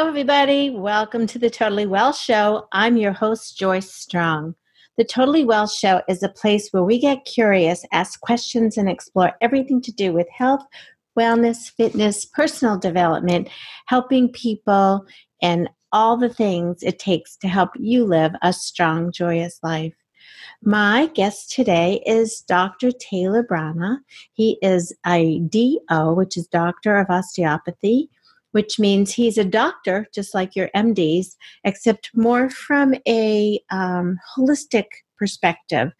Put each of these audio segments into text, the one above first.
Hello, everybody. Welcome to the Totally Well Show. I'm your host, Joyce Strong. The Totally Well Show is a place where we get curious, ask questions, and explore everything to do with health, wellness, fitness, personal development, helping people, and all the things it takes to help you live a strong, joyous life. My guest today is Dr. Taylor Brana. He is a DO, which is Doctor of Osteopathy which means he's a doctor, just like your MDs, except more from a um, holistic perspective,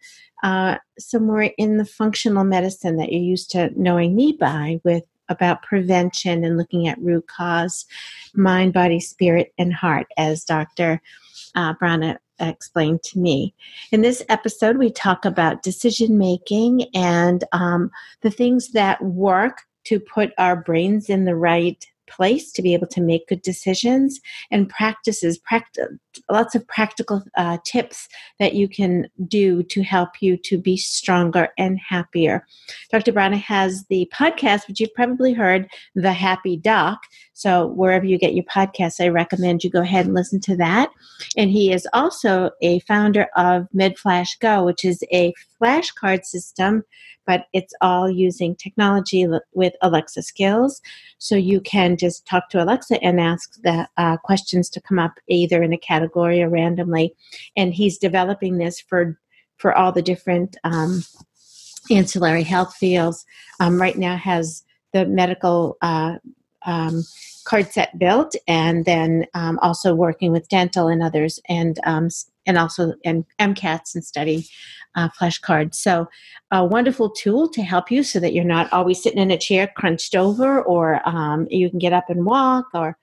uh, somewhere in the functional medicine that you're used to knowing me by, with about prevention and looking at root cause, mind, body, spirit, and heart, as Dr. Uh, Brana explained to me. In this episode, we talk about decision making and um, the things that work to put our brains in the right place to be able to make good decisions and practices practice lots of practical uh, tips that you can do to help you to be stronger and happier. Dr Brana has the podcast which you've probably heard the happy doc. So wherever you get your podcasts i recommend you go ahead and listen to that. And he is also a founder of medflash go which is a flashcard system but it's all using technology with Alexa skills. So you can just talk to Alexa and ask the uh, questions to come up either in a category or randomly. And he's developing this for for all the different um, ancillary health fields. Um, right now has the medical uh, um, card set built, and then um, also working with dental and others, and um, and also and MCATs and study uh, flashcards. So, a wonderful tool to help you so that you're not always sitting in a chair crunched over, or um, you can get up and walk, or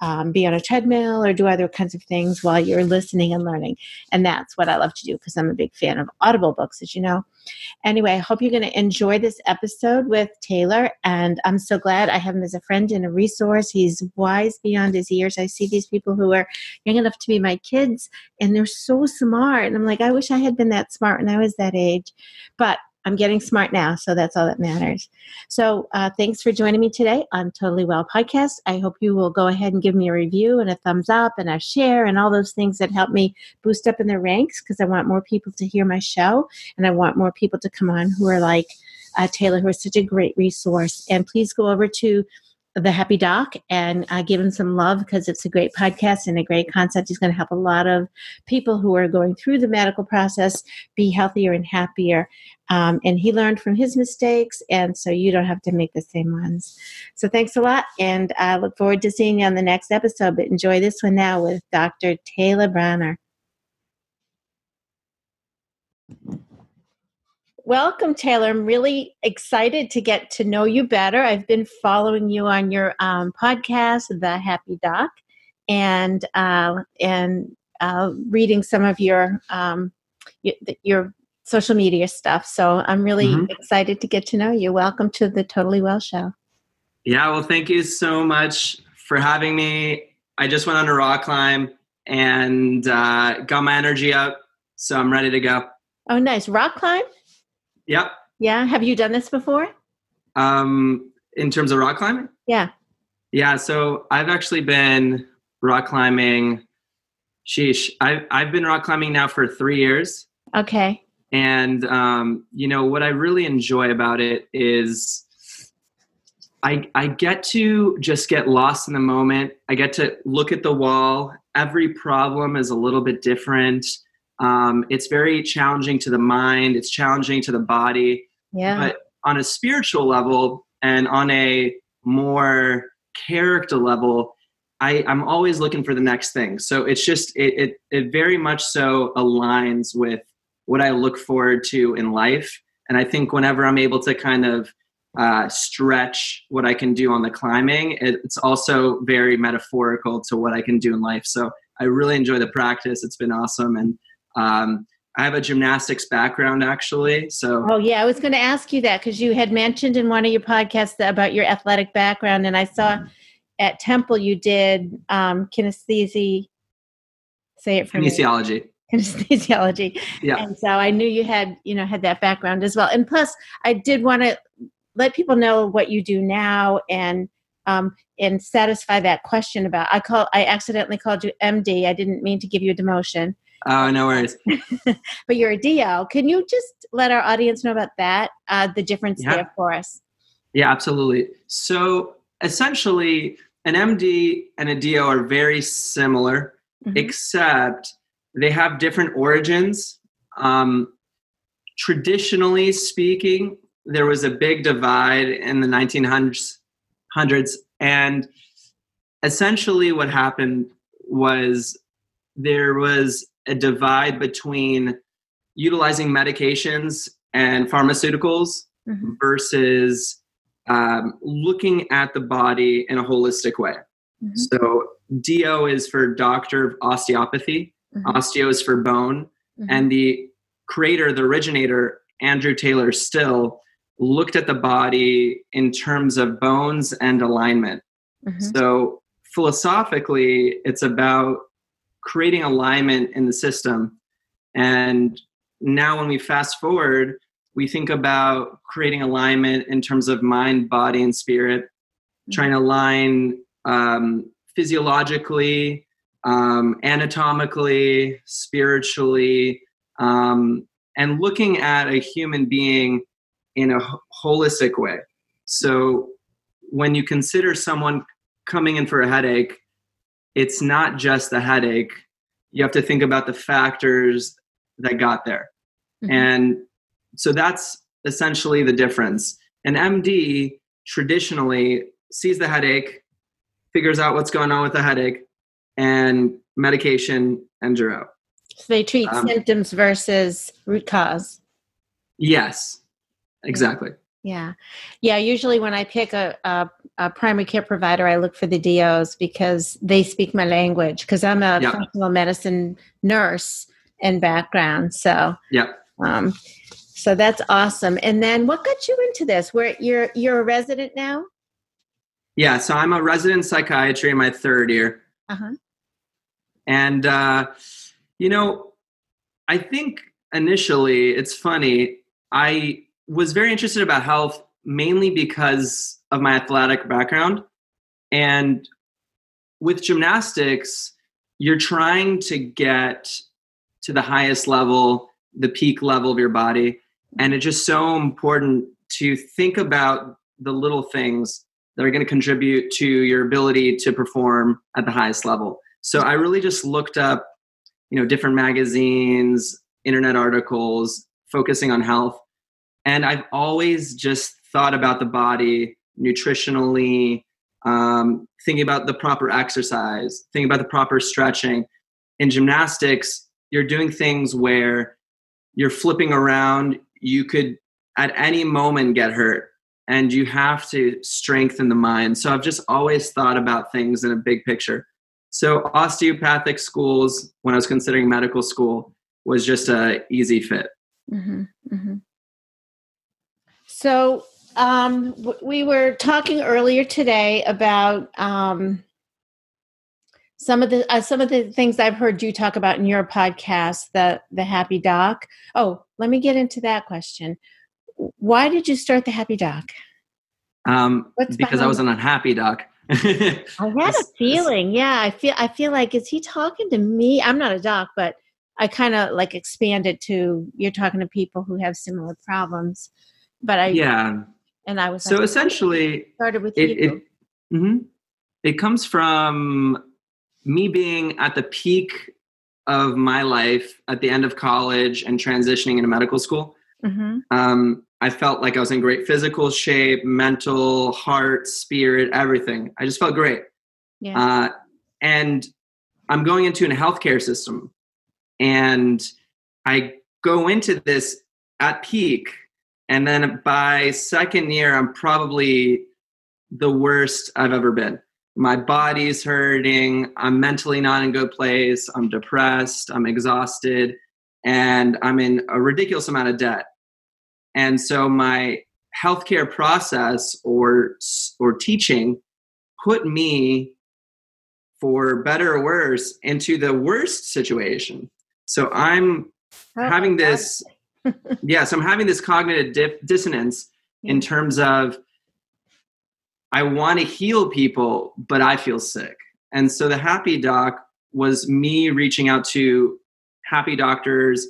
um, be on a treadmill or do other kinds of things while you're listening and learning. And that's what I love to do because I'm a big fan of Audible books, as you know. Anyway, I hope you're going to enjoy this episode with Taylor. And I'm so glad I have him as a friend and a resource. He's wise beyond his years. I see these people who are young enough to be my kids and they're so smart. And I'm like, I wish I had been that smart when I was that age. But I'm getting smart now, so that's all that matters. So, uh, thanks for joining me today on Totally Well Podcast. I hope you will go ahead and give me a review and a thumbs up and a share and all those things that help me boost up in the ranks because I want more people to hear my show and I want more people to come on who are like uh, Taylor, who is such a great resource. And please go over to the Happy Doc and uh, give him some love because it's a great podcast and a great concept. He's going to help a lot of people who are going through the medical process be healthier and happier. Um, and he learned from his mistakes, and so you don't have to make the same ones. So thanks a lot, and I look forward to seeing you on the next episode. But enjoy this one now with Dr. Taylor Brana. Welcome, Taylor. I'm really excited to get to know you better. I've been following you on your um, podcast, The Happy Doc, and uh, and uh, reading some of your um, your social media stuff. So I'm really mm-hmm. excited to get to know you. Welcome to the Totally Well Show. Yeah, well, thank you so much for having me. I just went on a rock climb and uh, got my energy up, so I'm ready to go. Oh, nice rock climb. Yep. Yeah. Have you done this before? Um, in terms of rock climbing? Yeah. Yeah. So I've actually been rock climbing. Sheesh. I've, I've been rock climbing now for three years. Okay. And, um, you know, what I really enjoy about it is I, I get to just get lost in the moment. I get to look at the wall. Every problem is a little bit different. Um, it's very challenging to the mind, it's challenging to the body. Yeah. But on a spiritual level and on a more character level, I, I'm always looking for the next thing. So it's just, it, it, it very much so aligns with what I look forward to in life. And I think whenever I'm able to kind of uh, stretch what I can do on the climbing, it's also very metaphorical to what I can do in life. So I really enjoy the practice. It's been awesome. And um, I have a gymnastics background actually. So Oh yeah, I was going to ask you that because you had mentioned in one of your podcasts about your athletic background, and I saw at Temple you did um, kinesthesia. Say it for kinesiology. Me. Kinesiology. Yeah. And so I knew you had you know had that background as well. And plus, I did want to let people know what you do now and um, and satisfy that question about I call I accidentally called you MD. I didn't mean to give you a demotion. Oh, no worries. but you're a DO. Can you just let our audience know about that, uh, the difference yeah. there for us? Yeah, absolutely. So essentially, an MD and a DO are very similar, mm-hmm. except they have different origins. Um, traditionally speaking, there was a big divide in the 1900s, hundreds, and essentially what happened was there was a divide between utilizing medications and pharmaceuticals mm-hmm. versus um, looking at the body in a holistic way. Mm-hmm. So, DO is for doctor of osteopathy, mm-hmm. osteo is for bone, mm-hmm. and the creator, the originator, Andrew Taylor Still, looked at the body in terms of bones and alignment. Mm-hmm. So, philosophically, it's about creating alignment in the system. And now, when we fast forward, we think about creating alignment in terms of mind, body, and spirit, mm-hmm. trying to align um, physiologically, um, anatomically, spiritually, um, and looking at a human being in a holistic way. So when you consider someone coming in for a headache, it's not just the headache. You have to think about the factors that got there. Mm-hmm. And so that's essentially the difference. An MD traditionally sees the headache, figures out what's going on with the headache, and medication and zero. So they treat um, symptoms versus root cause. Yes, exactly. Yeah. Yeah. Usually, when I pick a, a, a, primary care provider, I look for the DOs because they speak my language because I'm a yep. functional medicine nurse in background. So, yeah. Um, so that's awesome. And then what got you into this? Where you're you're a resident now? Yeah, so I'm a resident psychiatry in my third year. Uh-huh. And uh, you know, I think initially it's funny. I was very interested about health mainly because of my athletic background. And with gymnastics, you're trying to get to the highest level, the peak level of your body. And it's just so important to think about the little things that are going to contribute to your ability to perform at the highest level. So I really just looked up, you know, different magazines, internet articles focusing on health. And I've always just thought about the body nutritionally, um, thinking about the proper exercise, thinking about the proper stretching. In gymnastics, you're doing things where you're flipping around, you could at any moment get hurt and you have to strengthen the mind. So I've just always thought about things in a big picture. So osteopathic schools, when I was considering medical school, was just a easy fit. Mm-hmm, mm-hmm. So um, w- we were talking earlier today about um, some of the uh, some of the things I've heard you talk about in your podcast, the the Happy Doc. Oh, let me get into that question. Why did you start the Happy Doc? Um, because I was an unhappy doc. I had a feeling. Yeah, I feel. I feel like is he talking to me? I'm not a doc, but I kind of like expanded to you're talking to people who have similar problems. But I yeah, and I was so like, essentially started with it, you. It, mm-hmm. it comes from me being at the peak of my life at the end of college and transitioning into medical school. Mm-hmm. Um, I felt like I was in great physical shape, mental, heart, spirit, everything. I just felt great. Yeah. Uh, and I'm going into a healthcare system, and I go into this at peak, and then by second year, I'm probably the worst I've ever been. My body's hurting. I'm mentally not in a good place. I'm depressed. I'm exhausted. And i'm in a ridiculous amount of debt. And so my healthcare process or or teaching put me for better or worse into the worst situation. So i'm having this yes i'm having this cognitive dip, dissonance in terms of I want to heal people, but I feel sick. And so the happy doc was me reaching out to happy doctors,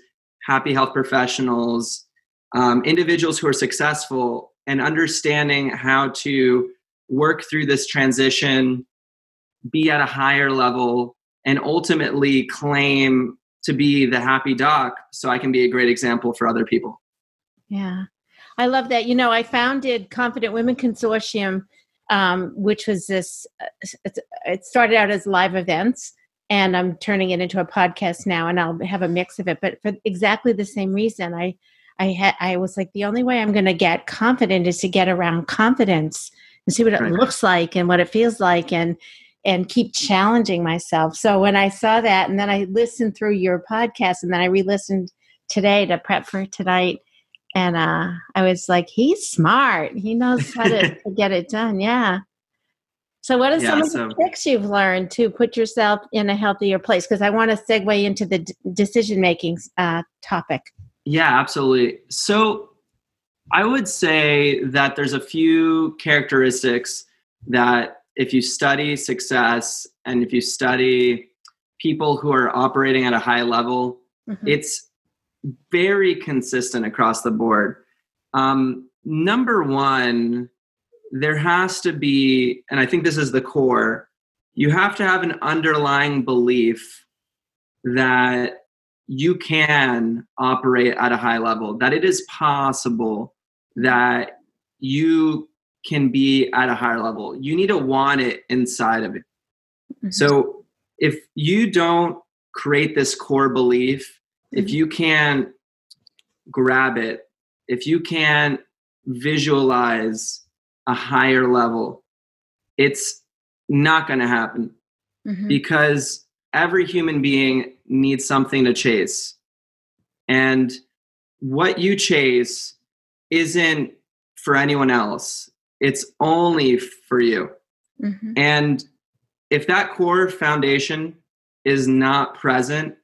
happy health professionals, um, individuals who are successful, and understanding how to work through this transition, be at a higher level, and ultimately claim to be the happy doc so I can be a great example for other people. Yeah. I love that. You know, I founded Confident Women Consortium, um, which was this, uh, it started out as live events and I'm turning it into a podcast now and I'll have a mix of it. But for exactly the same reason, I, I had, I was like, the only way I'm going to get confident is to get around confidence and see what it right. looks like and what it feels like. And, and keep challenging myself. So when I saw that, and then I listened through your podcast, and then I re-listened today to prep for tonight, and uh, I was like, "He's smart. He knows how to, to get it done." Yeah. So, what are yeah, some of so, the tricks you've learned to put yourself in a healthier place? Because I want to segue into the d- decision making uh, topic. Yeah, absolutely. So, I would say that there's a few characteristics that if you study success and if you study people who are operating at a high level, mm-hmm. it's very consistent across the board. Um, number one, there has to be, and I think this is the core, you have to have an underlying belief that you can operate at a high level, that it is possible that you can be at a higher level. You need to want it inside of it. Mm-hmm. So if you don't create this core belief, mm-hmm. if you can't grab it, if you can't visualize a higher level, it's not going to happen mm-hmm. because every human being needs something to chase. And what you chase isn't for anyone else it's only for you. Mm-hmm. And if that core foundation is not present,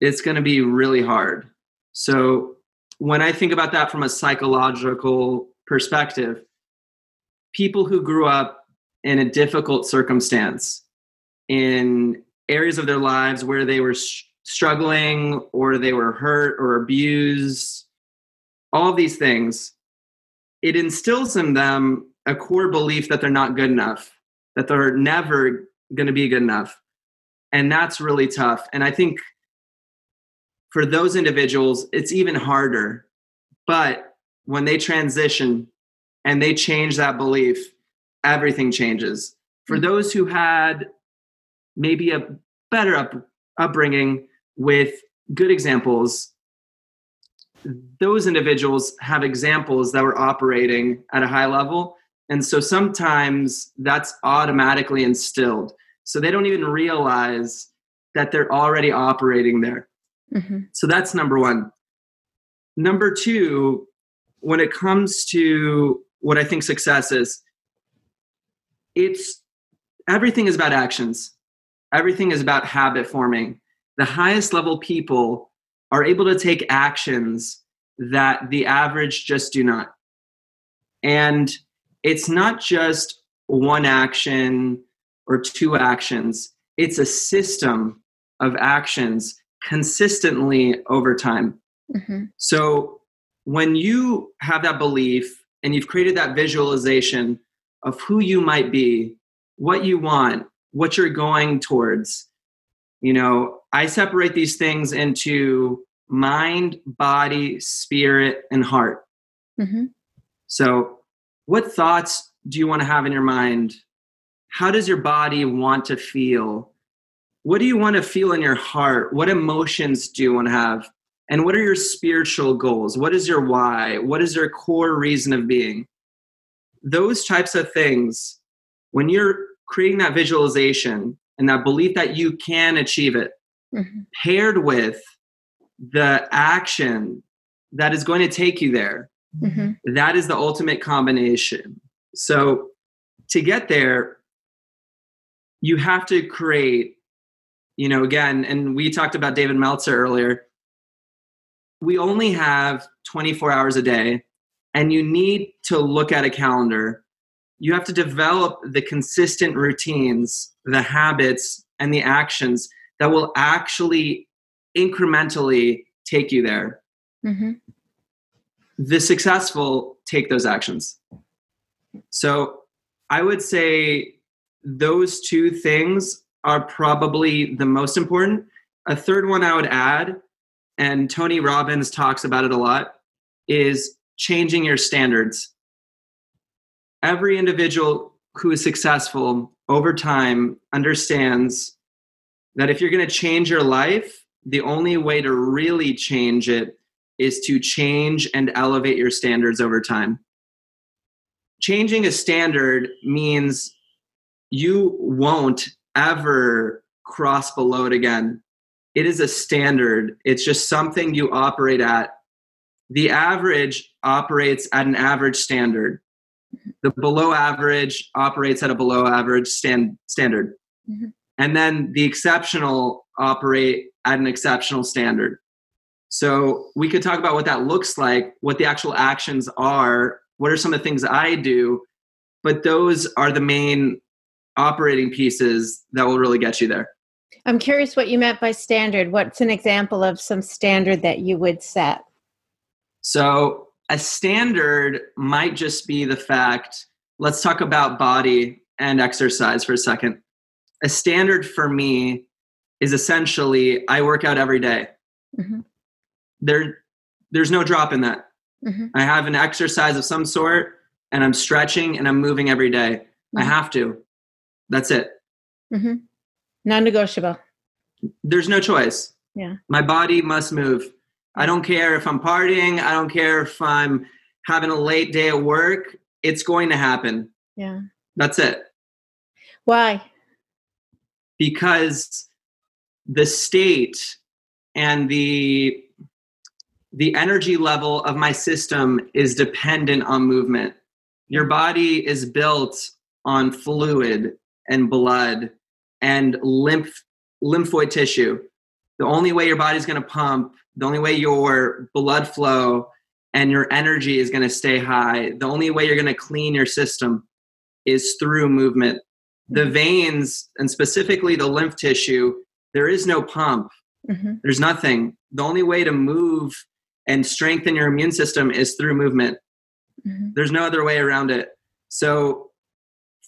it's going to be really hard. So when I think about that from a psychological perspective, people who grew up in a difficult circumstance in areas of their lives where they were sh- struggling or they were hurt or abused, all these things, it instills in them a core belief that they're not good enough, that they're never going to be good enough. And that's really tough. And I think for those individuals, it's even harder. But when they transition and they change that belief, everything changes. For mm-hmm. those who had maybe a better up, upbringing with good examples, those individuals have examples that were operating at a high level. And so sometimes that's automatically instilled. So they don't even realize that they're already operating there. Mm-hmm. So that's number one. Number two, when it comes to what I think success is, it's everything is about actions, everything is about habit forming. The highest level people are able to take actions that the average just do not. And it's not just one action or two actions, it's a system of actions consistently over time. Mm-hmm. So when you have that belief and you've created that visualization of who you might be, what you want, what you're going towards, you know, I separate these things into mind, body, spirit, and heart. Mm-hmm. So, what thoughts do you want to have in your mind? How does your body want to feel? What do you want to feel in your heart? What emotions do you want to have? And what are your spiritual goals? What is your why? What is your core reason of being? Those types of things, when you're creating that visualization and that belief that you can achieve it, mm-hmm. paired with the action that is going to take you there, mm-hmm. that is the ultimate combination. So to get there, you have to create, you know, again, and we talked about David Meltzer earlier. We only have 24 hours a day, and you need to look at a calendar you have to develop the consistent routines, the habits, and the actions that will actually incrementally take you there. Mm-hmm. The successful take those actions. So I would say those two things are probably the most important. A third one I would add, and Tony Robbins talks about it a lot, is changing your standards. Every individual who is successful over time understands that if you're going to change your life, the only way to really change it is to change and elevate your standards over time. Changing a standard means you won't ever cross below it again. It is a standard, it's just something you operate at. The average operates at an average standard. The below average operates at a below average stand, standard. Mm-hmm. And then the exceptional operate at an exceptional standard. So we could talk about what that looks like, what the actual actions are, what are some of the things I do, but those are the main operating pieces that will really get you there. I'm curious what you meant by standard. What's an example of some standard that you would set? So, a standard might just be the fact, let's talk about body and exercise for a second. A standard for me is essentially I work out every day. Mm-hmm there there's no drop in that. Mm-hmm. I have an exercise of some sort and I'm stretching and I'm moving every day. Mm-hmm. I have to. That's it. Mm-hmm. Non negotiable. There's no choice. Yeah. My body must move. I don't care if I'm partying. I don't care if I'm having a late day at work. It's going to happen. Yeah. That's it. Why? Because the state and the the energy level of my system is dependent on movement. Your body is built on fluid and blood and lymph lymphoid tissue. The only way your body's going to pump, the only way your blood flow and your energy is going to stay high, the only way you're going to clean your system is through movement. The veins and specifically the lymph tissue, there is no pump. Mm-hmm. There's nothing. The only way to move and strengthen your immune system is through movement. Mm-hmm. There's no other way around it. So,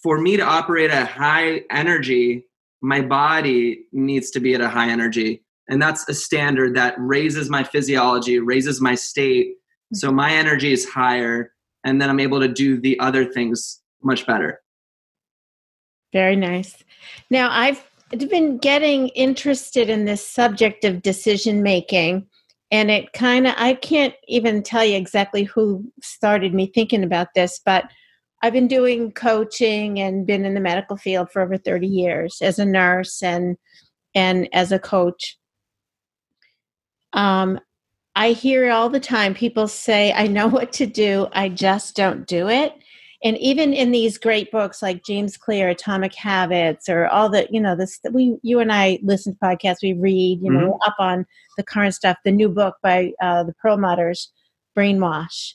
for me to operate at high energy, my body needs to be at a high energy. And that's a standard that raises my physiology, raises my state. Mm-hmm. So, my energy is higher. And then I'm able to do the other things much better. Very nice. Now, I've been getting interested in this subject of decision making and it kind of i can't even tell you exactly who started me thinking about this but i've been doing coaching and been in the medical field for over 30 years as a nurse and and as a coach um, i hear all the time people say i know what to do i just don't do it and even in these great books like James Clear, Atomic Habits, or all the you know this we you and I listen to podcasts, we read, you know, mm-hmm. up on the current stuff. The new book by uh, the Perlmutters, Brainwash.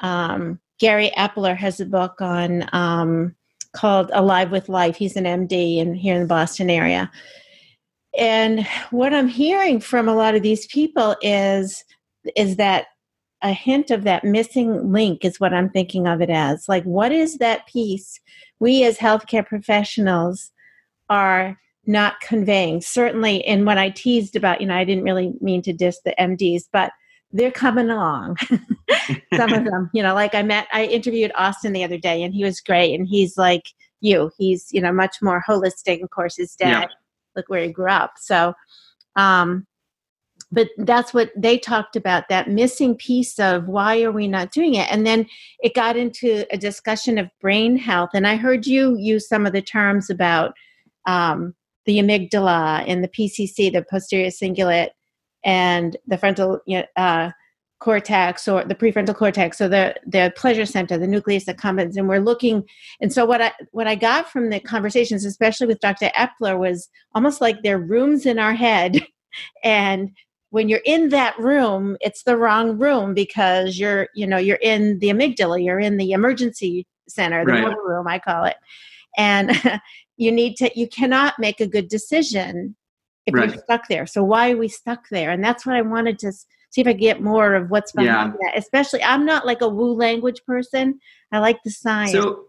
Um, Gary Epler has a book on um, called Alive with Life. He's an MD in here in the Boston area. And what I'm hearing from a lot of these people is is that a hint of that missing link is what I'm thinking of it as. Like, what is that piece we as healthcare professionals are not conveying? Certainly, and what I teased about, you know, I didn't really mean to diss the MDs, but they're coming along. Some of them, you know, like I met, I interviewed Austin the other day and he was great. And he's like you, he's, you know, much more holistic. Of course, his dad, yeah. look where he grew up. So, um, but that's what they talked about that missing piece of why are we not doing it? And then it got into a discussion of brain health and i heard you use some of the terms about um, the amygdala and the pcc the posterior cingulate and the frontal uh, cortex or the prefrontal cortex or the the pleasure center the nucleus accumbens and we're looking and so what i what i got from the conversations especially with dr epler was almost like there are rooms in our head and when you're in that room it's the wrong room because you're you know you're in the amygdala you're in the emergency center, the Right. room, I call it. And you need to, you cannot make a good decision if Right. you're stuck there. So why are we stuck there? And that's what I wanted to see if I get more of what's behind that. Especially, I'm not like a woo language person. I like the science. So,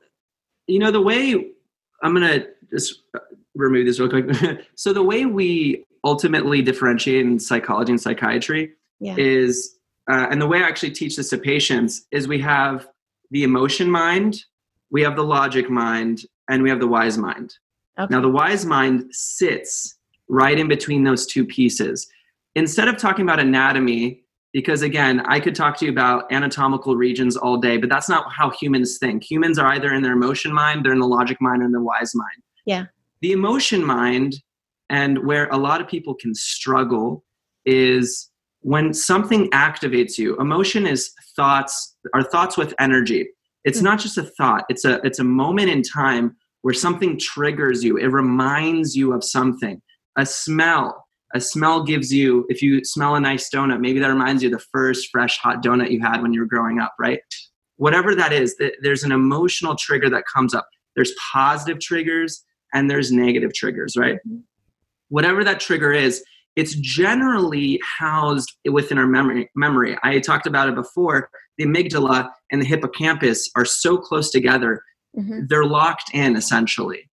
you know, the way I'm to just uh, remove this real quick. so, the way we ultimately differentiate in psychology and psychiatry yeah. is, uh, and the way I actually teach this to patients is we have the emotion mind, we have the logic mind, and we have the wise mind. okay. Now, the wise mind sits right in between those two pieces. Instead of talking about anatomy, because again, I could talk to you about anatomical regions all day, but that's not how humans think. Humans are either in their emotion mind, they're in the logic mind, or in the wise mind. Yeah. The emotion mind, and where a lot of people can struggle, is when something activates you. Emotion is thoughts, are thoughts with energy. It's Mhm. not just a thought, it's a it's a moment in time where something triggers you. It reminds you of something. A smell. A smell gives you, if you smell a nice donut, maybe that reminds you of the first fresh hot donut you had when you were growing up, right? Whatever that is, th- there's an emotional trigger that comes up. There's positive triggers and there's negative triggers, right? Mhm. Whatever that trigger is, it's generally housed within our memory. Memory. I talked about it before. The amygdala and the hippocampus are so close together Mhm. they're locked in essentially.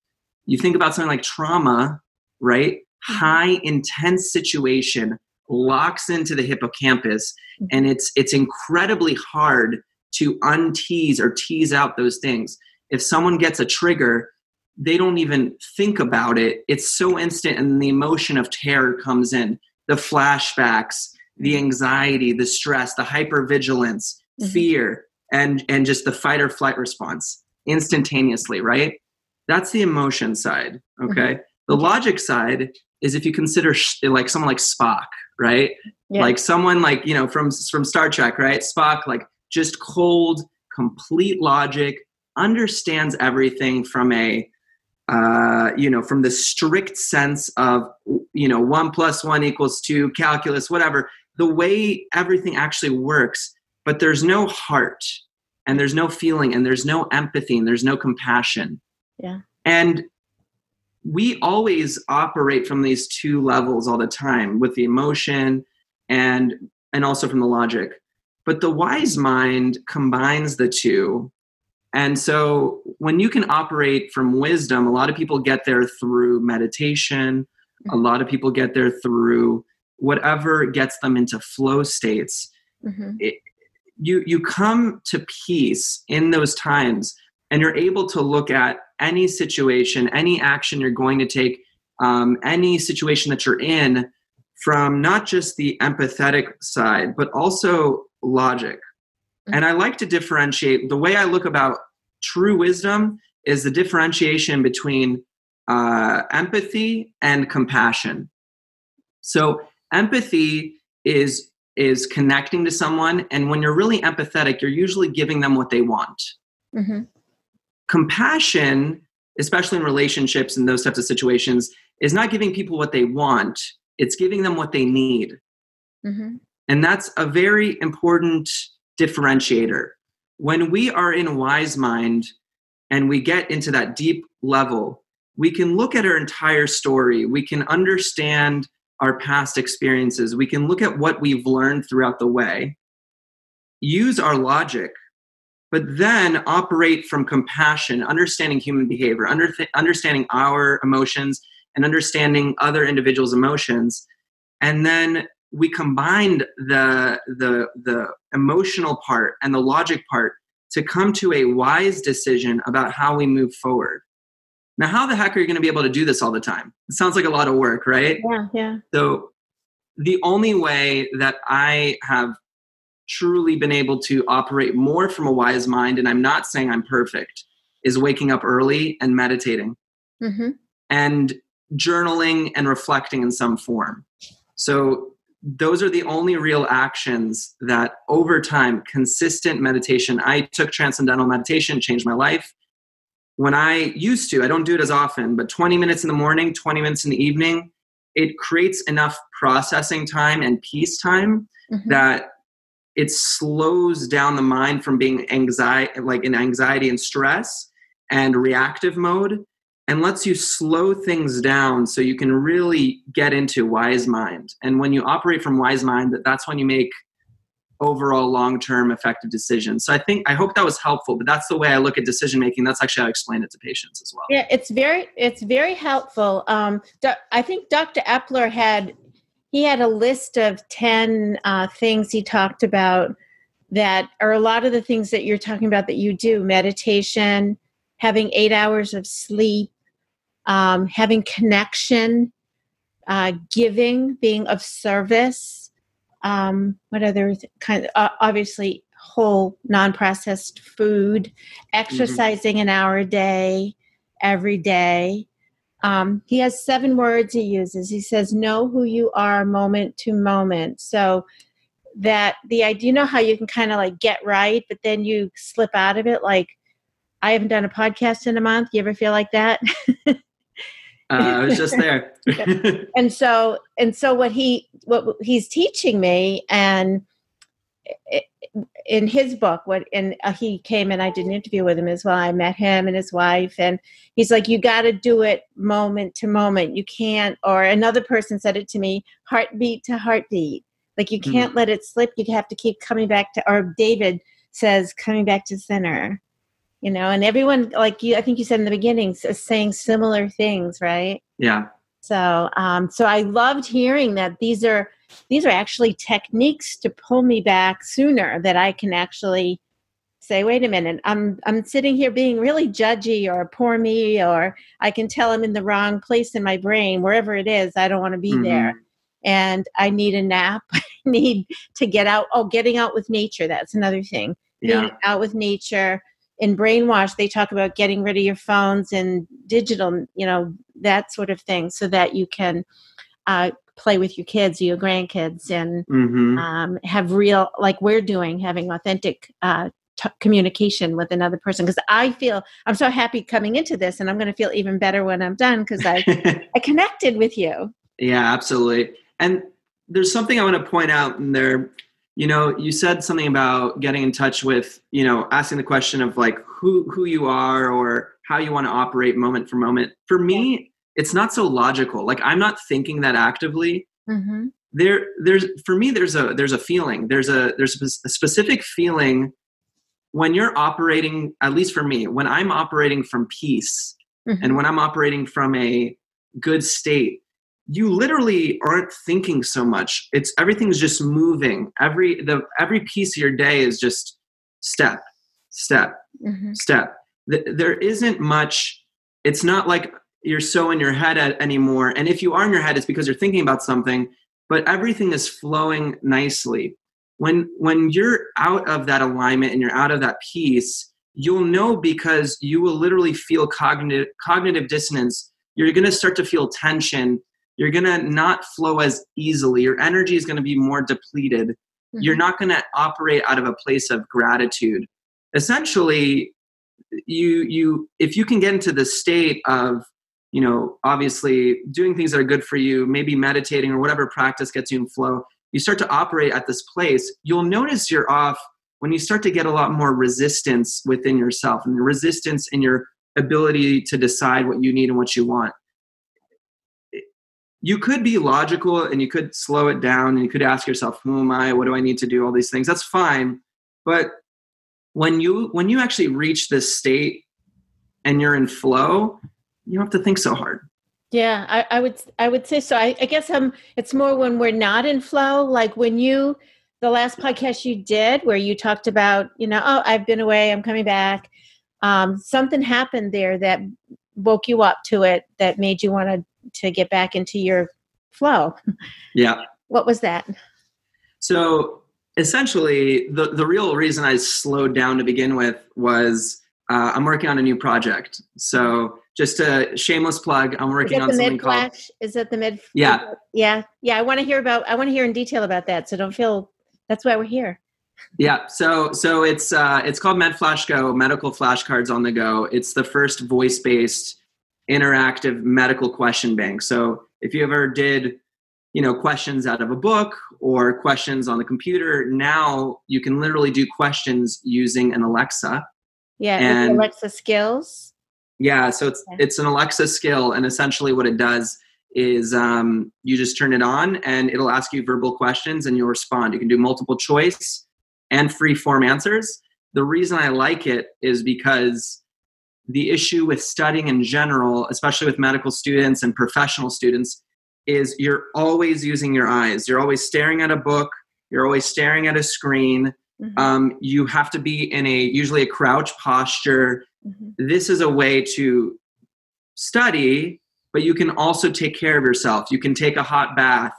You think about something like trauma, right? Mhm. High intense situation locks into the hippocampus Mhm. and it's it's incredibly hard to untease or tease out those things. If someone gets a trigger, they don't even think about it. It's so instant and the emotion of terror comes in. The flashbacks, the anxiety, the stress, the hypervigilance, Mhm. fear, and and just the fight or flight response instantaneously, right? That's the emotion side, okay? The logic side is if you consider sh- like someone like Spock, right? Yeah. Like someone like, you know, from from Star Trek, right? Spock like just cold, complete logic, understands everything from a uh, you know, from the strict sense of, you know, one plus one equals two, calculus, whatever, the way everything actually works, but there's no heart and there's no feeling and there's no empathy and there's no compassion. Yeah. And we always operate from these two levels all the time with the emotion and and also from the logic. But the wise mind combines the two and so when you can operate from wisdom, a lot of people get there through meditation, a lot of people get there through whatever gets them into flow states. Mhm. You you come to peace in those times and you're able to look at any situation, any action you're going to take, um, any situation that you're in from not just the empathetic side, but also logic. And I like to differentiate the way I look about true wisdom is the differentiation between uh, empathy and compassion. So empathy is is connecting to someone, and when you're really empathetic, you're usually giving them what they want. Mhm. Compassion, especially in relationships and those types of situations, is not giving people what they want; it's giving them what they need. Mhm. And that's a very important differentiator. When we are in wise mind and we get into that deep level, we can look at our entire story. We can understand our past experiences. We can look at what we've learned throughout the way, use our logic, but then operate from compassion, understanding human behavior, under, understanding our emotions, and understanding other individuals' emotions. And then we combined the the the emotional part and the logic part to come to a wise decision about how we move forward. Now, how the heck are you going to be able to do this all the time? It sounds like a lot of work, right? Yeah, yeah. So, the only way that I have truly been able to operate more from a wise mind, and I'm not saying I'm perfect, is waking up early and meditating Mhm. and journaling and reflecting in some form. So those are the only real actions that over time, consistent meditation. I took transcendental meditation, changed my life. When I used to, I don't do it as often, but 20 minutes in the morning, 20 minutes in the evening, it creates enough processing time and peace time Mhm. that it slows down the mind from being anxiety like in anxiety and stress and reactive mode and lets you slow things down so you can really get into wise mind. And when you operate from wise mind that's when you make overall long-term effective decisions. So i think i hope that was helpful but that's the way i look at decision making that's actually how i explain it to patients as well. Yeah it's very it's very helpful. Um, i think dr epler had he had a list of 10 uh, things he talked about that are a lot of the things that you're talking about that you do meditation having eight hours of sleep um, having connection uh, giving being of service um, what other th- kind of, uh, obviously whole non-processed food mm-hmm. exercising mm-hmm. an hour a day every day um, he has seven words he uses. He says, Know who you are moment to moment. So that the idea, you know how you can kind of like get right, but then you slip out of it. Like, I haven't done a podcast in a month. You ever feel like that? uh, I was just there. and so, and so what he, what he's teaching me and it, in his book what and uh, he came and i did an interview with him as well i met him and his wife and he's like you got to do it moment to moment you can't or another person said it to me heartbeat to heartbeat like you mm-hmm. can't mm-hmm. let it slip you have to keep coming back to or david says coming back to center you know and everyone like you i think you said in the beginning is saying similar things right yeah so um so i loved hearing that these are these are actually techniques to pull me back sooner that I can actually say, wait a minute, I'm I'm sitting here being really judgy or poor me, or I can tell I'm in the wrong place in my brain, wherever it is, I don't want to be mm-hmm. there. And I need a nap. I need to get out. Oh, getting out with nature, that's another thing. Yeah. Being out with nature. In brainwash, they talk about getting rid of your phones and digital, you know, that sort of thing, so that you can uh, play with your kids or your grandkids and mm-hmm. um, have real like we're doing having authentic uh, t- communication with another person because i feel i'm so happy coming into this and i'm going to feel even better when i'm done because i i connected with you yeah absolutely and there's something i want to point out in there you know you said something about getting in touch with you know asking the question of like who who you are or how you want to operate moment for moment. For me it's not so logical. Like i'm not thinking that actively. Mm-hmm. there there's for me there's a there's a feeling. There's a there's a specific feeling when you're operating at least for me when i'm operating from peace mm-hmm. and when i'm operating from a good state you literally aren't thinking so much it's everything's just moving every the every piece of your day is just step step mm-hmm. step there isn't much it's not like you're so in your head anymore. And if you are in your head, it's because you're thinking about something, but everything is flowing nicely. When, when you're out of that alignment and you're out of that peace, you'll know because you will literally feel cognitive, cognitive dissonance. You're going to start to feel tension. You're going to not flow as easily. Your energy is going to be more depleted. Mm-hmm. You're not going to operate out of a place of gratitude. Essentially, you you if you can get into the state of you know obviously doing things that are good for you maybe meditating or whatever practice gets you in flow you start to operate at this place you'll notice you're off when you start to get a lot more resistance within yourself and resistance in your ability to decide what you need and what you want you could be logical and you could slow it down and you could ask yourself who am i what do i need to do all these things that's fine but when you when you actually reach this state and you're in flow you don't have to think so hard. Yeah, I, I would I would say so. I, I guess um it's more when we're not in flow, like when you the last podcast you did where you talked about, you know, oh, I've been away, I'm coming back. Um, something happened there that woke you up to it that made you want to to get back into your flow. Yeah. what was that? So essentially the, the real reason I slowed down to begin with was uh, I'm working on a new project. So just a shameless plug. I'm working on something called. Is it the mid? Yeah, yeah, yeah. I want to hear about. I want to hear in detail about that. So don't feel. That's why we're here. Yeah, so so it's uh, it's called MedFlash Go, medical flashcards on the go. It's the first voice-based interactive medical question bank. So if you ever did you know questions out of a book or questions on the computer now you can literally do questions using an alexa. Yeah and alexa skills? Yeah so it's it's an alexa skill and essentially what it does is um, you just turn it on and it'll ask you verbal questions and you'll respond. You can do multiple choice and free form answers. The reason i like it is because the issue with studying in general especially with medical students and professional students is you're always using your eyes. You're always staring at a book. You're always staring at a screen. Mm-hmm. Um, you have to be in a usually a crouch posture. Mm-hmm. This is a way to study, but you can also take care of yourself. You can take a hot bath.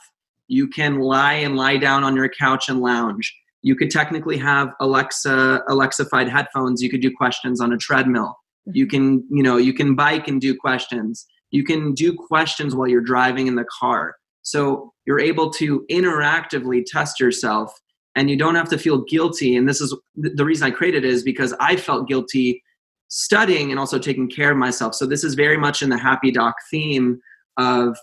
You can lie and lie down on your couch and lounge. You could technically have Alexa Alexified headphones. You could do questions on a treadmill. You can, you know, you can bike and do questions. You can do questions while you're driving in the car. So you're able to interactively test yourself and you don't have to feel guilty. And this is the reason I created it is because I felt guilty studying and also taking care of myself. So this is very much in the happy doc theme of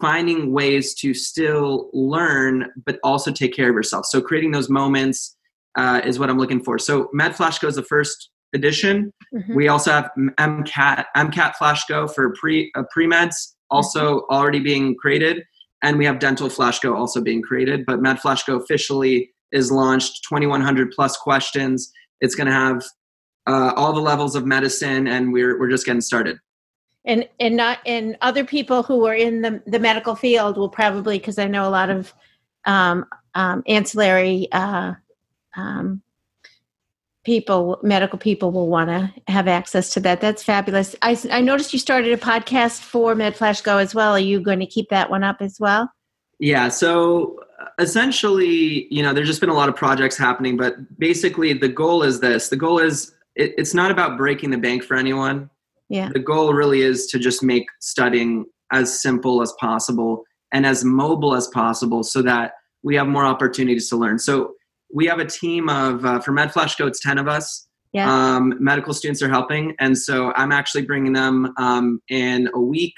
finding ways to still learn but also take care of yourself. So creating those moments uh, is what I'm looking for. So MedFlash Go is the first edition. Mm-hmm. We also have MCAT MCAT Flash Go for pre uh, pre meds also mm-hmm. already being created, and we have Dental Flash Go also being created. But Med Flash Go officially is launched. 2,100 plus questions. It's going to have uh, all the levels of medicine, and we're we're just getting started. And and not and other people who are in the the medical field will probably because I know a lot of um, um, ancillary uh, um, people medical people will want to have access to that. That's fabulous. I, I noticed you started a podcast for medflash go as well. Are you going to keep that one up as well? Yeah so uh, essentially you know there's just been a lot of projects happening but basically the goal is this. The goal is it, it's not about breaking the bank for anyone. Yeah. The goal really is to just make studying as simple as possible and as mobile as possible so that we have more opportunities to learn. So we have a team of uh, for MedFlash Go. It's ten of us. Yeah. Um, medical students are helping, and so I'm actually bringing them um, in a week.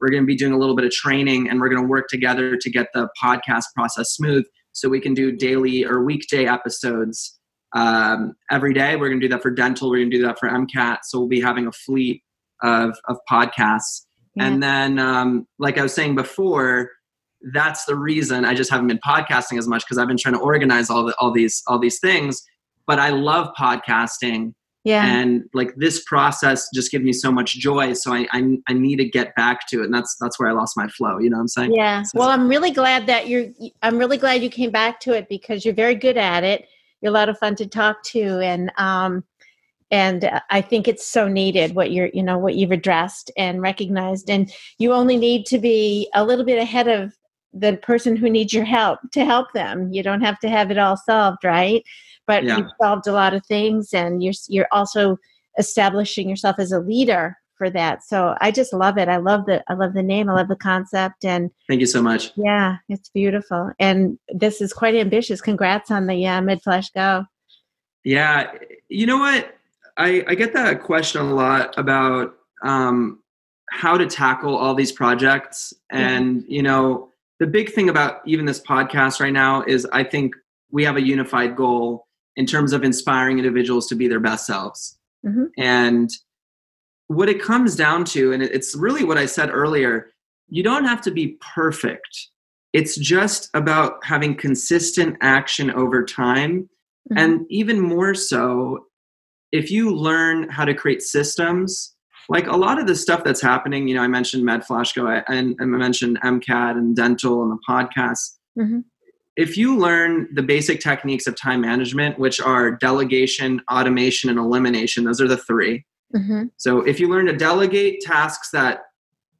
We're going to be doing a little bit of training, and we're going to work together to get the podcast process smooth, so we can do daily or weekday episodes um, every day. We're going to do that for dental. We're going to do that for MCAT. So we'll be having a fleet of of podcasts, yeah. and then um, like I was saying before that's the reason I just haven't been podcasting as much because I've been trying to organize all the, all these all these things. But I love podcasting. Yeah. And like this process just gives me so much joy. So I, I, I need to get back to it. And that's that's where I lost my flow. You know what I'm saying? Yeah. So, well, I'm really glad that you're I'm really glad you came back to it because you're very good at it. You're a lot of fun to talk to and um and i think it's so needed what you're you know what you've addressed and recognized and you only need to be a little bit ahead of the person who needs your help to help them. You don't have to have it all solved, right? But yeah. you've solved a lot of things, and you're you're also establishing yourself as a leader for that. So I just love it. I love the I love the name. I love the concept. And thank you so much. Yeah, it's beautiful. And this is quite ambitious. Congrats on the uh, MedFlash Go. Yeah, you know what? I I get that question a lot about um, how to tackle all these projects, and you know the big thing about even this podcast right now is I think we have a unified goal in terms of inspiring individuals to be their best selves. Mm-hmm. And what it comes down to, and it's really what I said earlier, you don't have to be perfect. It's just about having consistent action over time. Mm-hmm. And even more so, if you learn how to create systems like a lot of the stuff that's happening, you know, I mentioned MedFlashGo and, and I mentioned MCAT and dental and the podcast. Mm-hmm. If you learn the basic techniques of time management, which are delegation, automation, and elimination, those are the 3 mm-hmm. So if you learn to delegate tasks that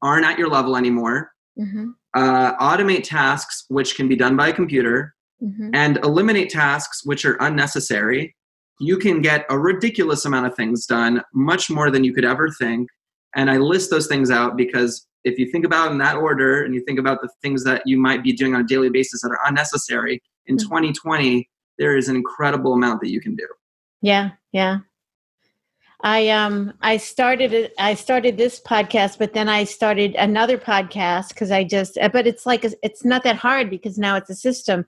aren't at your level anymore, mm-hmm. uh, automate tasks which can be done by a computer, mm-hmm. and eliminate tasks which are unnecessary, you can get a ridiculous amount of things done, much more than you could ever think. And I list those things out because if you think about in that order and you think about the things that you might be doing on a daily basis that are unnecessary in mm-hmm. 2020, there is an incredible amount that you can do. Yeah, yeah. I um I started it. I started this podcast, but then I started another podcast because I just. But it's like it's not that hard because now it's a system.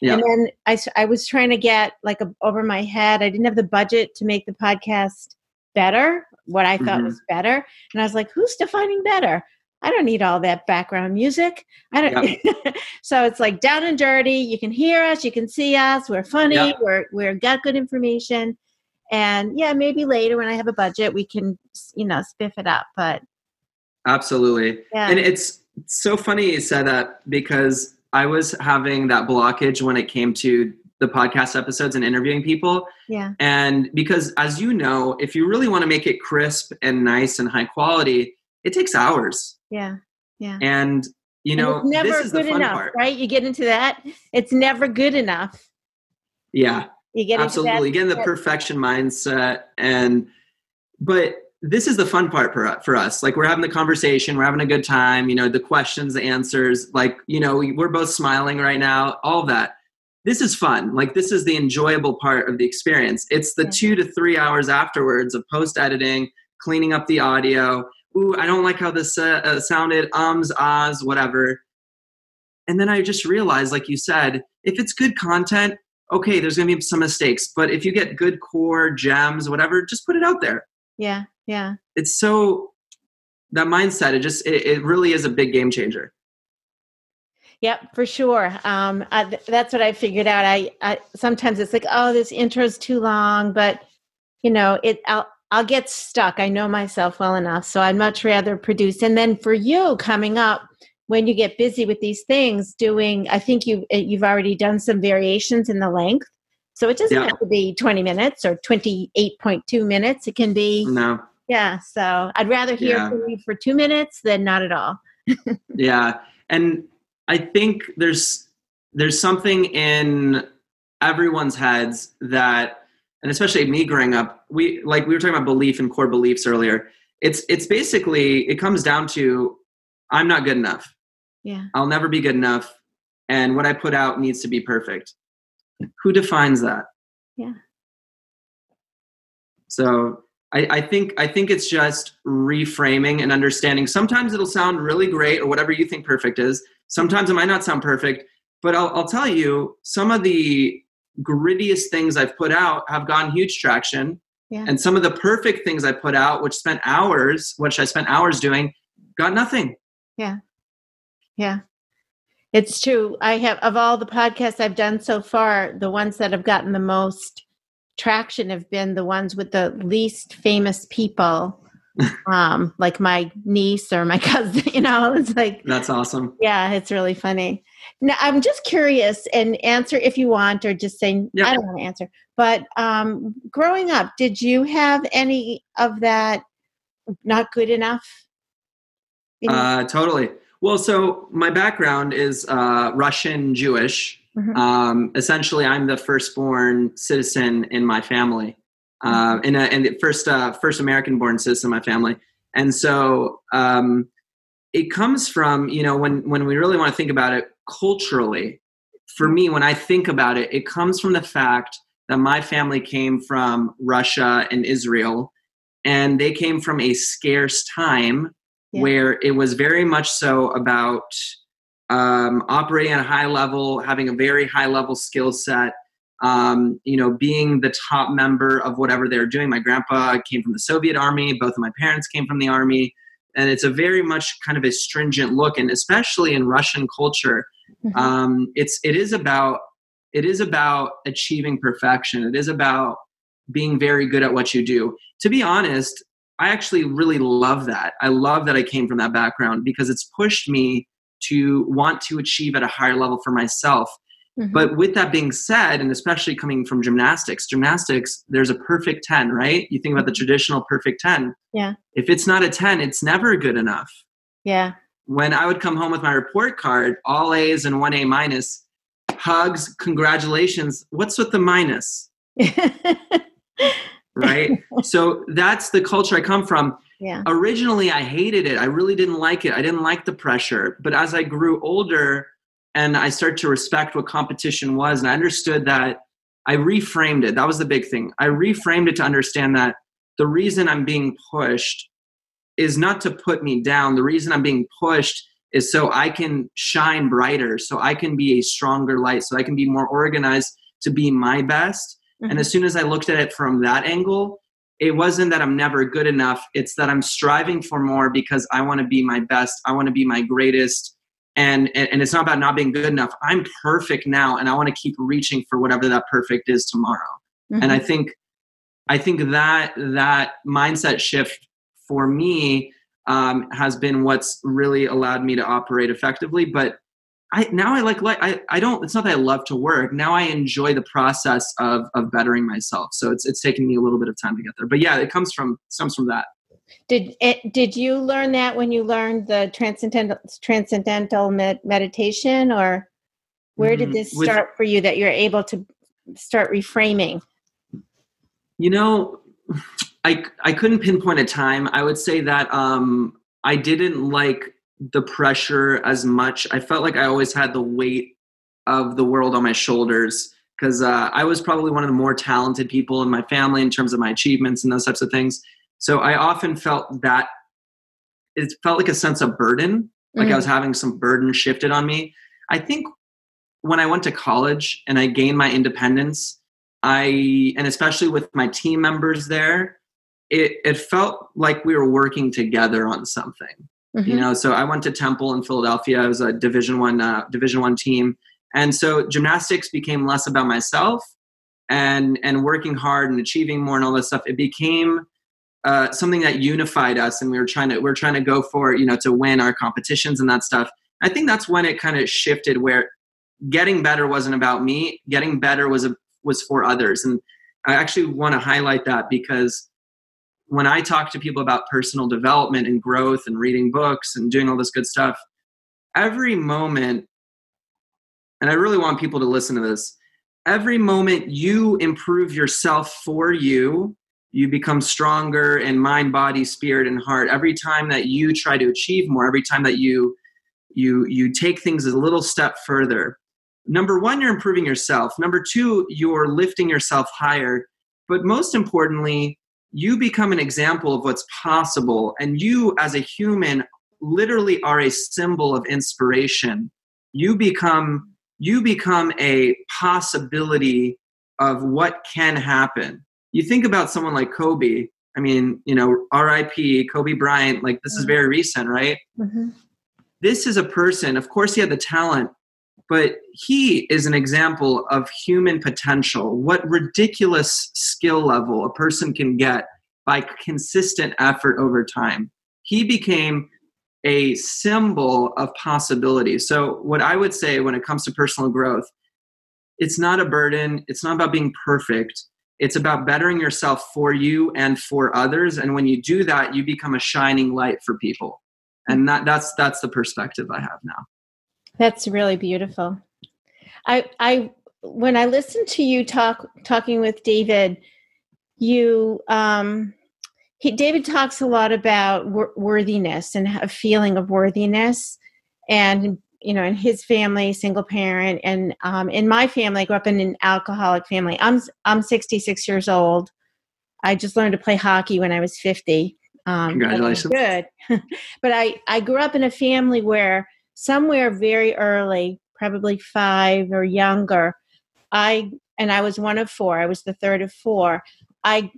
Yeah. And then I, I was trying to get like a, over my head. I didn't have the budget to make the podcast better. What I thought Mhm. was better, and I was like, "Who's defining better?" I don't need all that background music. I don't. so it's like down and dirty. You can hear us. You can see us. We're funny. Yep. We're we're got good information. And yeah, maybe later when I have a budget, we can you know spiff it up. But Absolutely. yeah, And it's so funny you said that because I was having that blockage when it came to the podcast episodes and interviewing people. yeah, And because, as you know, if you really want to make it crisp and nice and high quality, it takes hours. yeah, yeah. And, you And know, it's never this is the good fun enough, part. right? You get into that. It's never good enough. Yeah. You get absolutely into again the perfection mindset and but this is the fun part for, for us. Like we're having the conversation we're having a good time you know the questions the answers like you know we, we're both smiling right now all that. This is fun. Like this is the enjoyable part of the experience. It's the two to three hours afterwards of post editing cleaning up the audio. Ooh i don't like how this uh, uh, sounded. Ums ahs whatever. And then i just realized like you said if it's good content okay, there's going to be some mistakes, but if you get good core gems, whatever, just put it out there. Yeah, yeah. It's so that mindset. It just it, it really is a big game changer. Yep, for sure. Um, I, th- that's what I figured out. I, I sometimes it's like, oh, this intro's too long, but you know, it. I'll I'll get stuck. I know myself well enough, so I'd much rather produce. And then for you coming up, when you get busy with these things, doing, I think you you've already done some variations in the length, so it doesn't Yeah. have to be twenty minutes or twenty eight point two minutes. It can be, No, yeah. So I'd rather hear Yeah. from you for two minutes than not at all. yeah, and I think there's there's something in everyone's heads that, and especially me growing up, we like we were talking about belief and core beliefs earlier. It's it's basically it comes down to I'm not good enough. Yeah, I'll never be good enough, and what I put out needs to be perfect. Who defines that? Yeah. So I, I think I think it's just reframing and understanding. Sometimes it'll sound really great, or whatever you think perfect is. Sometimes it might not sound perfect, but I'll, I'll tell you some of the grittiest things I've put out have gotten huge traction, yeah. and some of the perfect things I put out, which spent hours, which I spent hours doing, got nothing. Yeah. Yeah. It's true. I have of all the podcasts I've done so far, the ones that have gotten the most traction have been the ones with the least famous people. um, like my niece or my cousin, you know, it's like That's awesome. yeah, it's really funny. Now I'm just curious and answer if you want or just say Yeah. I don't want to answer. But um growing up, did you have any of that not good enough? You know? Uh, totally. Well, so my background is uh, Russian Jewish. Mhm. Um, essentially, I'm the firstborn citizen in my family, uh, in, a, in the first uh, first American-born citizen in my family, and so um, it comes from you know when when we really want to think about it culturally. For me, when I think about it, it comes from the fact that my family came from Russia and Israel, and they came from a scarce time Yeah. where it was very much so about um, operating at a high level, having a very high level skill set, um, you know, being the top member of whatever they're doing. My grandpa came from the Soviet army, both of my parents came from the army. And it's a very much kind of a stringent look, and especially in Russian culture, Mhm. um, it's it is about it is about achieving perfection. It is about being very good at what you do. To be honest, I actually really love that. I love that I came from that background because it's pushed me to want to achieve at a higher level for myself. Mhm. But with that being said, and especially coming from gymnastics, gymnastics, there's a perfect 10, right? You think about the traditional perfect 10. Yeah. If it's not a 10, it's never good enough. yeah. When I would come home with my report card, all A's and one A minus, hugs, congratulations. What's with the minus? Right? so that's the culture I come from. yeah. originally I hated it. I really didn't like it. I didn't like the pressure. But as I grew older and I started to respect what competition was, and I understood that, I reframed it. That was the big thing. I reframed it to understand that the reason I'm being pushed is not to put me down. The reason I'm being pushed is so I can shine brighter, so I can be a stronger light, so I can be more organized to be my best. Mm-hmm. And as soon as I looked at it from that angle, it wasn't that I'm never good enough. It's that I'm striving for more because I want to be my best. I want to be my greatest. And, and, and it's not about not being good enough. I'm perfect now and I want to keep reaching for whatever that perfect is tomorrow. Mm-hmm. And I think I think that that mindset shift for me um, has been what's really allowed me to operate effectively. But I now I like like I, I don't it's not that I love to work. Now I enjoy the process of of bettering myself. So it's it's taking me a little bit of time to get there. But yeah, it comes from comes from that. Did it did you learn that when you learned the transcendental transcendental med- meditation or where did mm-hmm. this start With, for you that you're able to start reframing? You know, I I couldn't pinpoint a time. I would say that um I didn't like the pressure as much. I felt like I always had the weight of the world on my shoulders because uh, I was probably one of the more talented people in my family in terms of my achievements and those types of things. So I often felt that it felt like a sense of burden, like mm-hmm. I was having some burden shifted on me. I think when I went to college and I gained my independence, I, and especially with my team members there, it, it felt like we were working together on something. Mm-hmm. You know, so I went to Temple in Philadelphia. I was a Division One uh, Division One team, and so gymnastics became less about myself and and working hard and achieving more and all this stuff. It became uh, something that unified us, and we were trying to we we're trying to go for you know to win our competitions and that stuff. I think that's when it kind of shifted where getting better wasn't about me. Getting better was a, was for others, and I actually want to highlight that because when I talk to people about personal development and growth and reading books and doing all this good stuff, every moment, and I really want people to listen to this, every moment you improve yourself for you, you become stronger in mind, body, spirit, and heart. Every time that you try to achieve more, every time that you you you take things a little step further. Number one, you're improving yourself. Number two, you're lifting yourself higher. But most importantly, you become an example of what's possible and you as a human literally are a symbol of inspiration you become you become a possibility of what can happen you think about someone like kobe i mean you know rip kobe bryant like this is mm-hmm. very recent right mm-hmm. this is a person of course he had the talent but he is an example of human potential. What ridiculous skill level a person can get by consistent effort over time. He became a symbol of possibility. So what i would say when it comes to personal growth it's not a burden. It's not about being perfect. It's about bettering yourself for you and for others. And when you do that you become a shining light for people. And that, that's that's the perspective i have now that's really beautiful. I I when I listened to you talk talking with David, you um he David talks a lot about wor- worthiness and a feeling of worthiness and you know in his family single parent and um, in my family i grew up in an alcoholic family. I'm i'm 66 years old. I just learned to play hockey when i was 50 um, congratulations. good. But i i grew up in a family where somewhere very early, probably five or younger, I and I was one of four. I was the third of four. I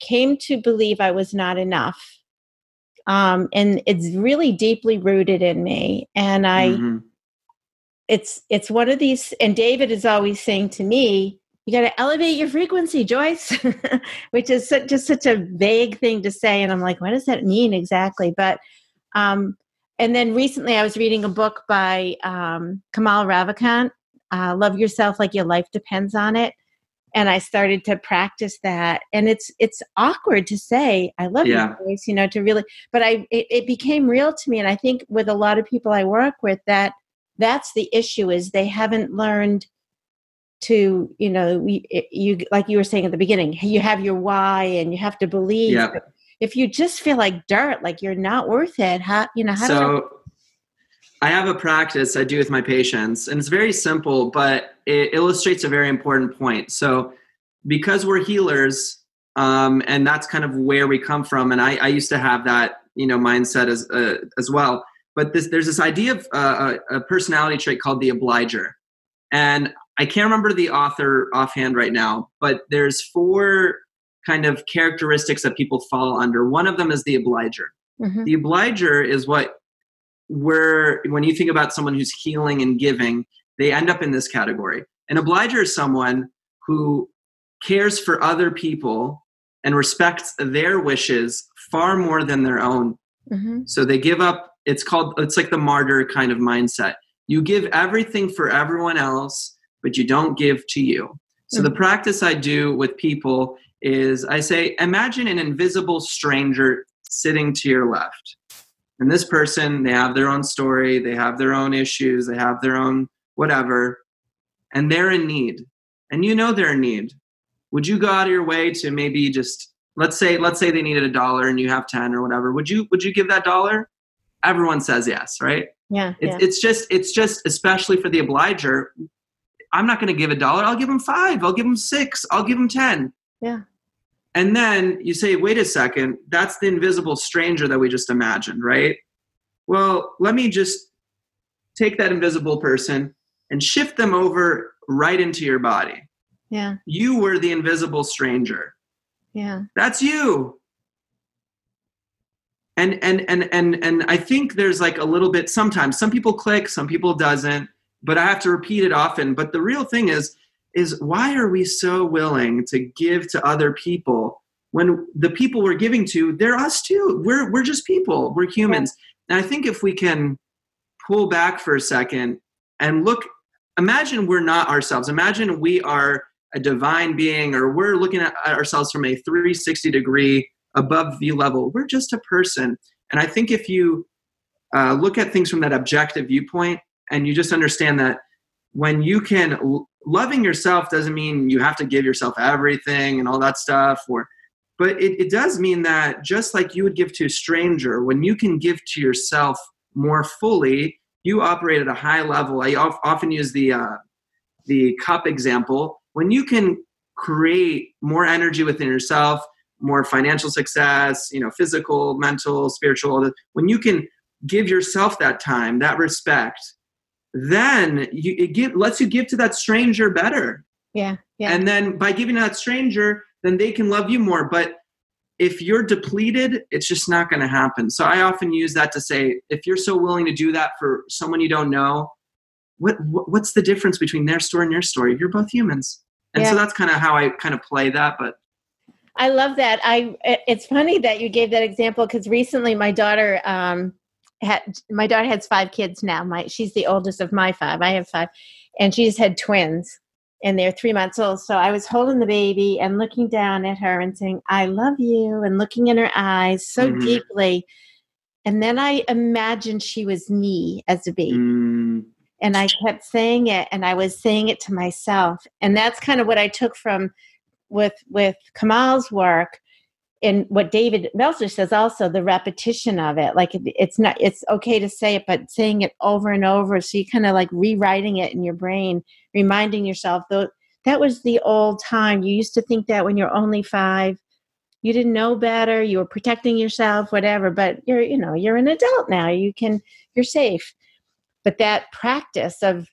came to believe I was not enough. Um, and it's really deeply rooted in me. And I, mm-hmm. it's it's one of these. And David is always saying to me, "You got to elevate your frequency, Joyce," which is such, just such a vague thing to say. And I'm like, what does that mean exactly? But um, and then recently I was reading a book by um, Kamal Ravikant, uh, Love Yourself Like Your Life Depends on It. And I started to practice that. And it's it's awkward to say, I love yeah. your voice, you know, to really, but I it, it became real to me. And I think with a lot of people I work with, that that's the issue is they haven't learned to you know you, you like you were saying at the beginning you have your why and you have to believe if you just feel like dirt, like you're not worth it, how you know how so, I have a practice I do with my patients, and it's very simple, but it illustrates a very important point. So, because we're healers, um, and that's kind of where we come from. And I, I used to have that you know mindset as uh, as well. But this, there's this idea of uh, a personality trait called the obliger, and I can't remember the author offhand right now, but there's four kind of characteristics that people fall under. One of them is the obliger. Mm-hmm. The obliger is what where when you think about someone who's healing and giving, they end up in this category. An obliger is someone who cares for other people and respects their wishes far more than their own. Mm-hmm. So they give up, it's called, it's like the martyr kind of mindset. You give everything for everyone else, but you don't give to you. So mm-hmm. the practice I do with people is I say, imagine an invisible stranger sitting to your left. And this person, they have their own story, they have their own issues, they have their own whatever, and they're in need. And you know they're in need. Would you go out of your way to maybe just let's say let's say they needed a dollar and you have 10 or whatever. Would you would you give that dollar? Everyone says yes, right? Yeah. It's, yeah. it's just it's just especially for the obliger, I'm not going to give a dollar. I'll give them 5. I'll give them 6. I'll give them 10. Yeah. And then you say, wait a second, that's the invisible stranger that we just imagined, right? Well, let me just take that invisible person and shift them over right into your body. Yeah. You were the invisible stranger. Yeah. That's you. And and and and and I think there's like a little bit sometimes some people click, some people doesn't, but I have to repeat it often. But the real thing is is why are we so willing to give to other people when the people we're giving to they're us too. We're we're just people. We're humans. Yeah. and i think if we can pull back for a second and look imagine we're not ourselves. Imagine we are a divine being or we're looking at ourselves from a 360 degree above view level. We're just a person. And i think if you uh, look at things from that objective viewpoint and you just understand that when you can loving yourself doesn't mean you have to give yourself everything and all that stuff or but it, it does mean that just like you would give to a stranger when you can give to yourself more fully you operate at a high level. I often use the uh, the cup example. When you can create more energy within yourself more financial success you know physical mental spiritual when you can give yourself that time that respect then you, it give, lets you give to that stranger better. Yeah, yeah. And then by giving to that stranger, then they can love you more. But if you're depleted, it's just not going to happen. So I often use that to say, if you're so willing to do that for someone you don't know, what, what's the difference between their story and your story? You're both humans. And yeah. so that's kind of how I kind of play that. But I love that. I it's funny that you gave that example because recently my daughter um, had my daughter has five kids now. My she's the oldest of my five. I have five, and she's had twins, and they're three months old. So I was holding the baby and looking down at her and saying, "I love you," and looking in her eyes so mm-hmm. deeply. And then I imagined she was me as a baby. Mm. And I kept saying it and I was saying it to myself. And that's kind of what I took from with with Kamal's work and what David Meltzer says also the repetition of it like it's not it's okay to say it but saying it over and over so you kind of like rewriting it in your brain reminding yourself though that was the old time. You used to think that when you're only 5 you didn't know better you were protecting yourself whatever but you're you know you're an adult now you can you're safe. But that practice of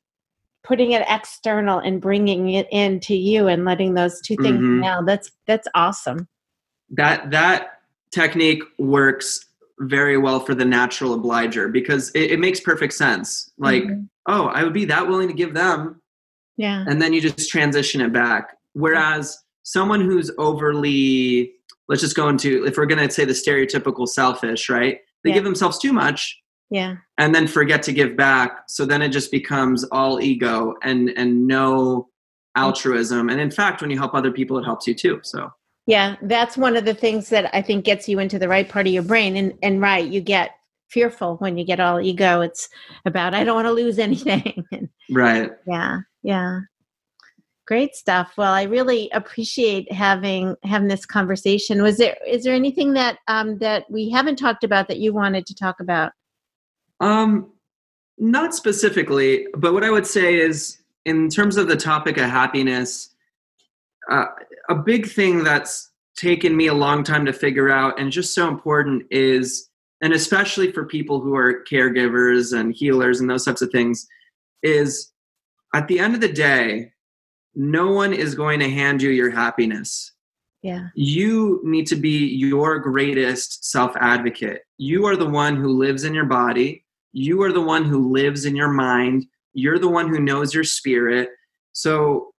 putting it external and bringing it into you and letting those two things mm-hmm. now that's that's awesome that that technique works very well for the natural obliger because it, it makes perfect sense. Like, mm-hmm. oh, I would be that willing to give them. Yeah. And then you just transition it back. Whereas someone who's overly, let's just go into, if we're going to say the stereotypical selfish, right? They yeah. give themselves too much. Yeah. And then forget to give back. So then it just becomes all ego and and no altruism. And in fact, when you help other people, it helps you too. So yeah, that's one of the things that I think gets you into the right part of your brain. And and right, you get fearful when you get all ego. It's about I don't want to lose anything. right. Yeah. Yeah. Great stuff. Well, I really appreciate having having this conversation. Was there is there anything that um that we haven't talked about that you wanted to talk about? Um not specifically, but what I would say is in terms of the topic of happiness, uh, a big thing that's taken me a long time to figure out and just so important is and especially for people who are caregivers and healers and those types of things is at the end of the day no one is going to hand you your happiness. Yeah. You need to be your greatest self advocate you are the one who lives in your body. You are the one who lives in your mind. You're the one who knows your spirit. So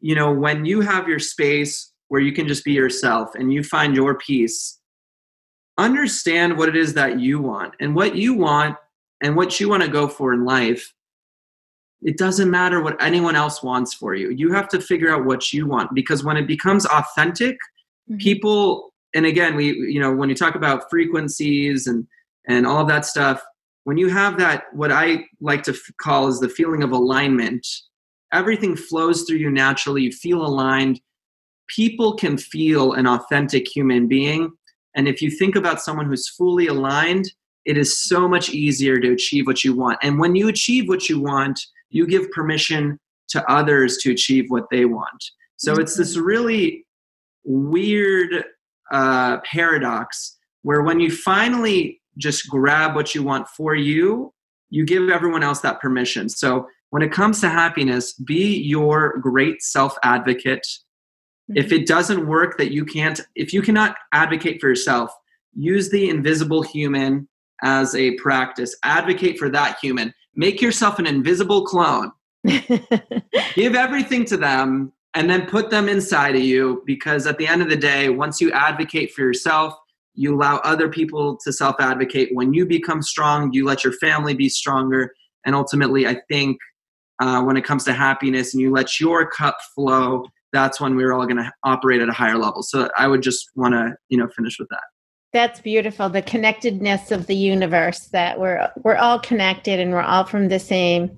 you know when you have your space where you can just be yourself and you find your peace understand what it is that you want and what you want and what you want to go for in life it doesn't matter what anyone else wants for you you have to figure out what you want because when it becomes authentic mm-hmm. people and again we you know when you talk about frequencies and and all of that stuff when you have that what i like to f- call is the feeling of alignment everything flows through you naturally. You feel aligned. People can feel an authentic human being. And if you think about someone who's fully aligned it is so much easier to achieve what you want. And when you achieve what you want you give permission to others to achieve what they want. So mm-hmm. it's this really weird uh, paradox where when you finally just grab what you want for you you give everyone else that permission. So when it comes to happiness be your great self advocate if mm-hmm. it doesn't work that you can't, if you cannot advocate for yourself, use the invisible human as a practice. Advocate for that human. Make yourself an invisible clone. Give everything to them and then put them inside of you because at the end of the day, once you advocate for yourself, you allow other people to self advocate. When you become strong, you let your family be stronger. And ultimately, I think uh, when it comes to happiness and you let your cup flow, that's when we are all going to operate at a higher level. So I would just want to, you know, finish with that. That's beautiful. The connectedness of the universe that we're we're all connected and we're all from the same.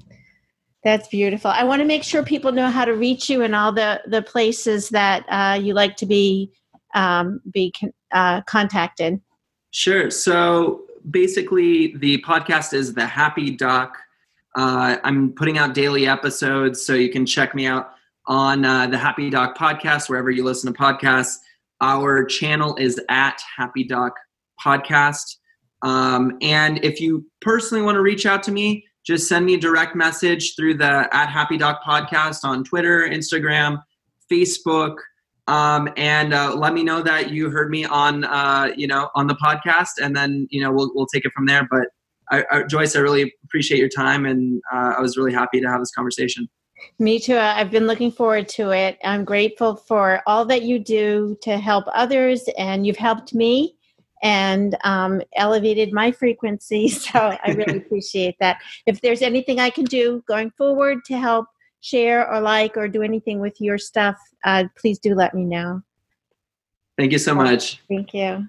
That's beautiful. I want to make sure people know how to reach you and all the the places that uh, you like to be um, be uh, contacted. Sure. So basically, the podcast is the Happy Doc. Uh, I'm putting out daily episodes, so you can check me out on uh, the Happy Doc podcast, wherever you listen to podcasts. Our channel is at Happy Doc Podcast. Um, and if you personally want to reach out to me, just send me a direct message through the at Happy Doc Podcast on Twitter, Instagram, Facebook. Um, and uh, let me know that you heard me on uh, you know on the podcast, and then you know we'll we'll take it from there. But I, I, Joyce, I really appreciate your time, and uh, I was really happy to have this conversation. Me too. I've been looking forward to it. I'm grateful for all that you do to help others, and you've helped me and um, elevated my frequency. So I really appreciate that. If there's anything I can do going forward to help share or like or do anything with your stuff, uh, please do let me know. Thank you so much. Thank you.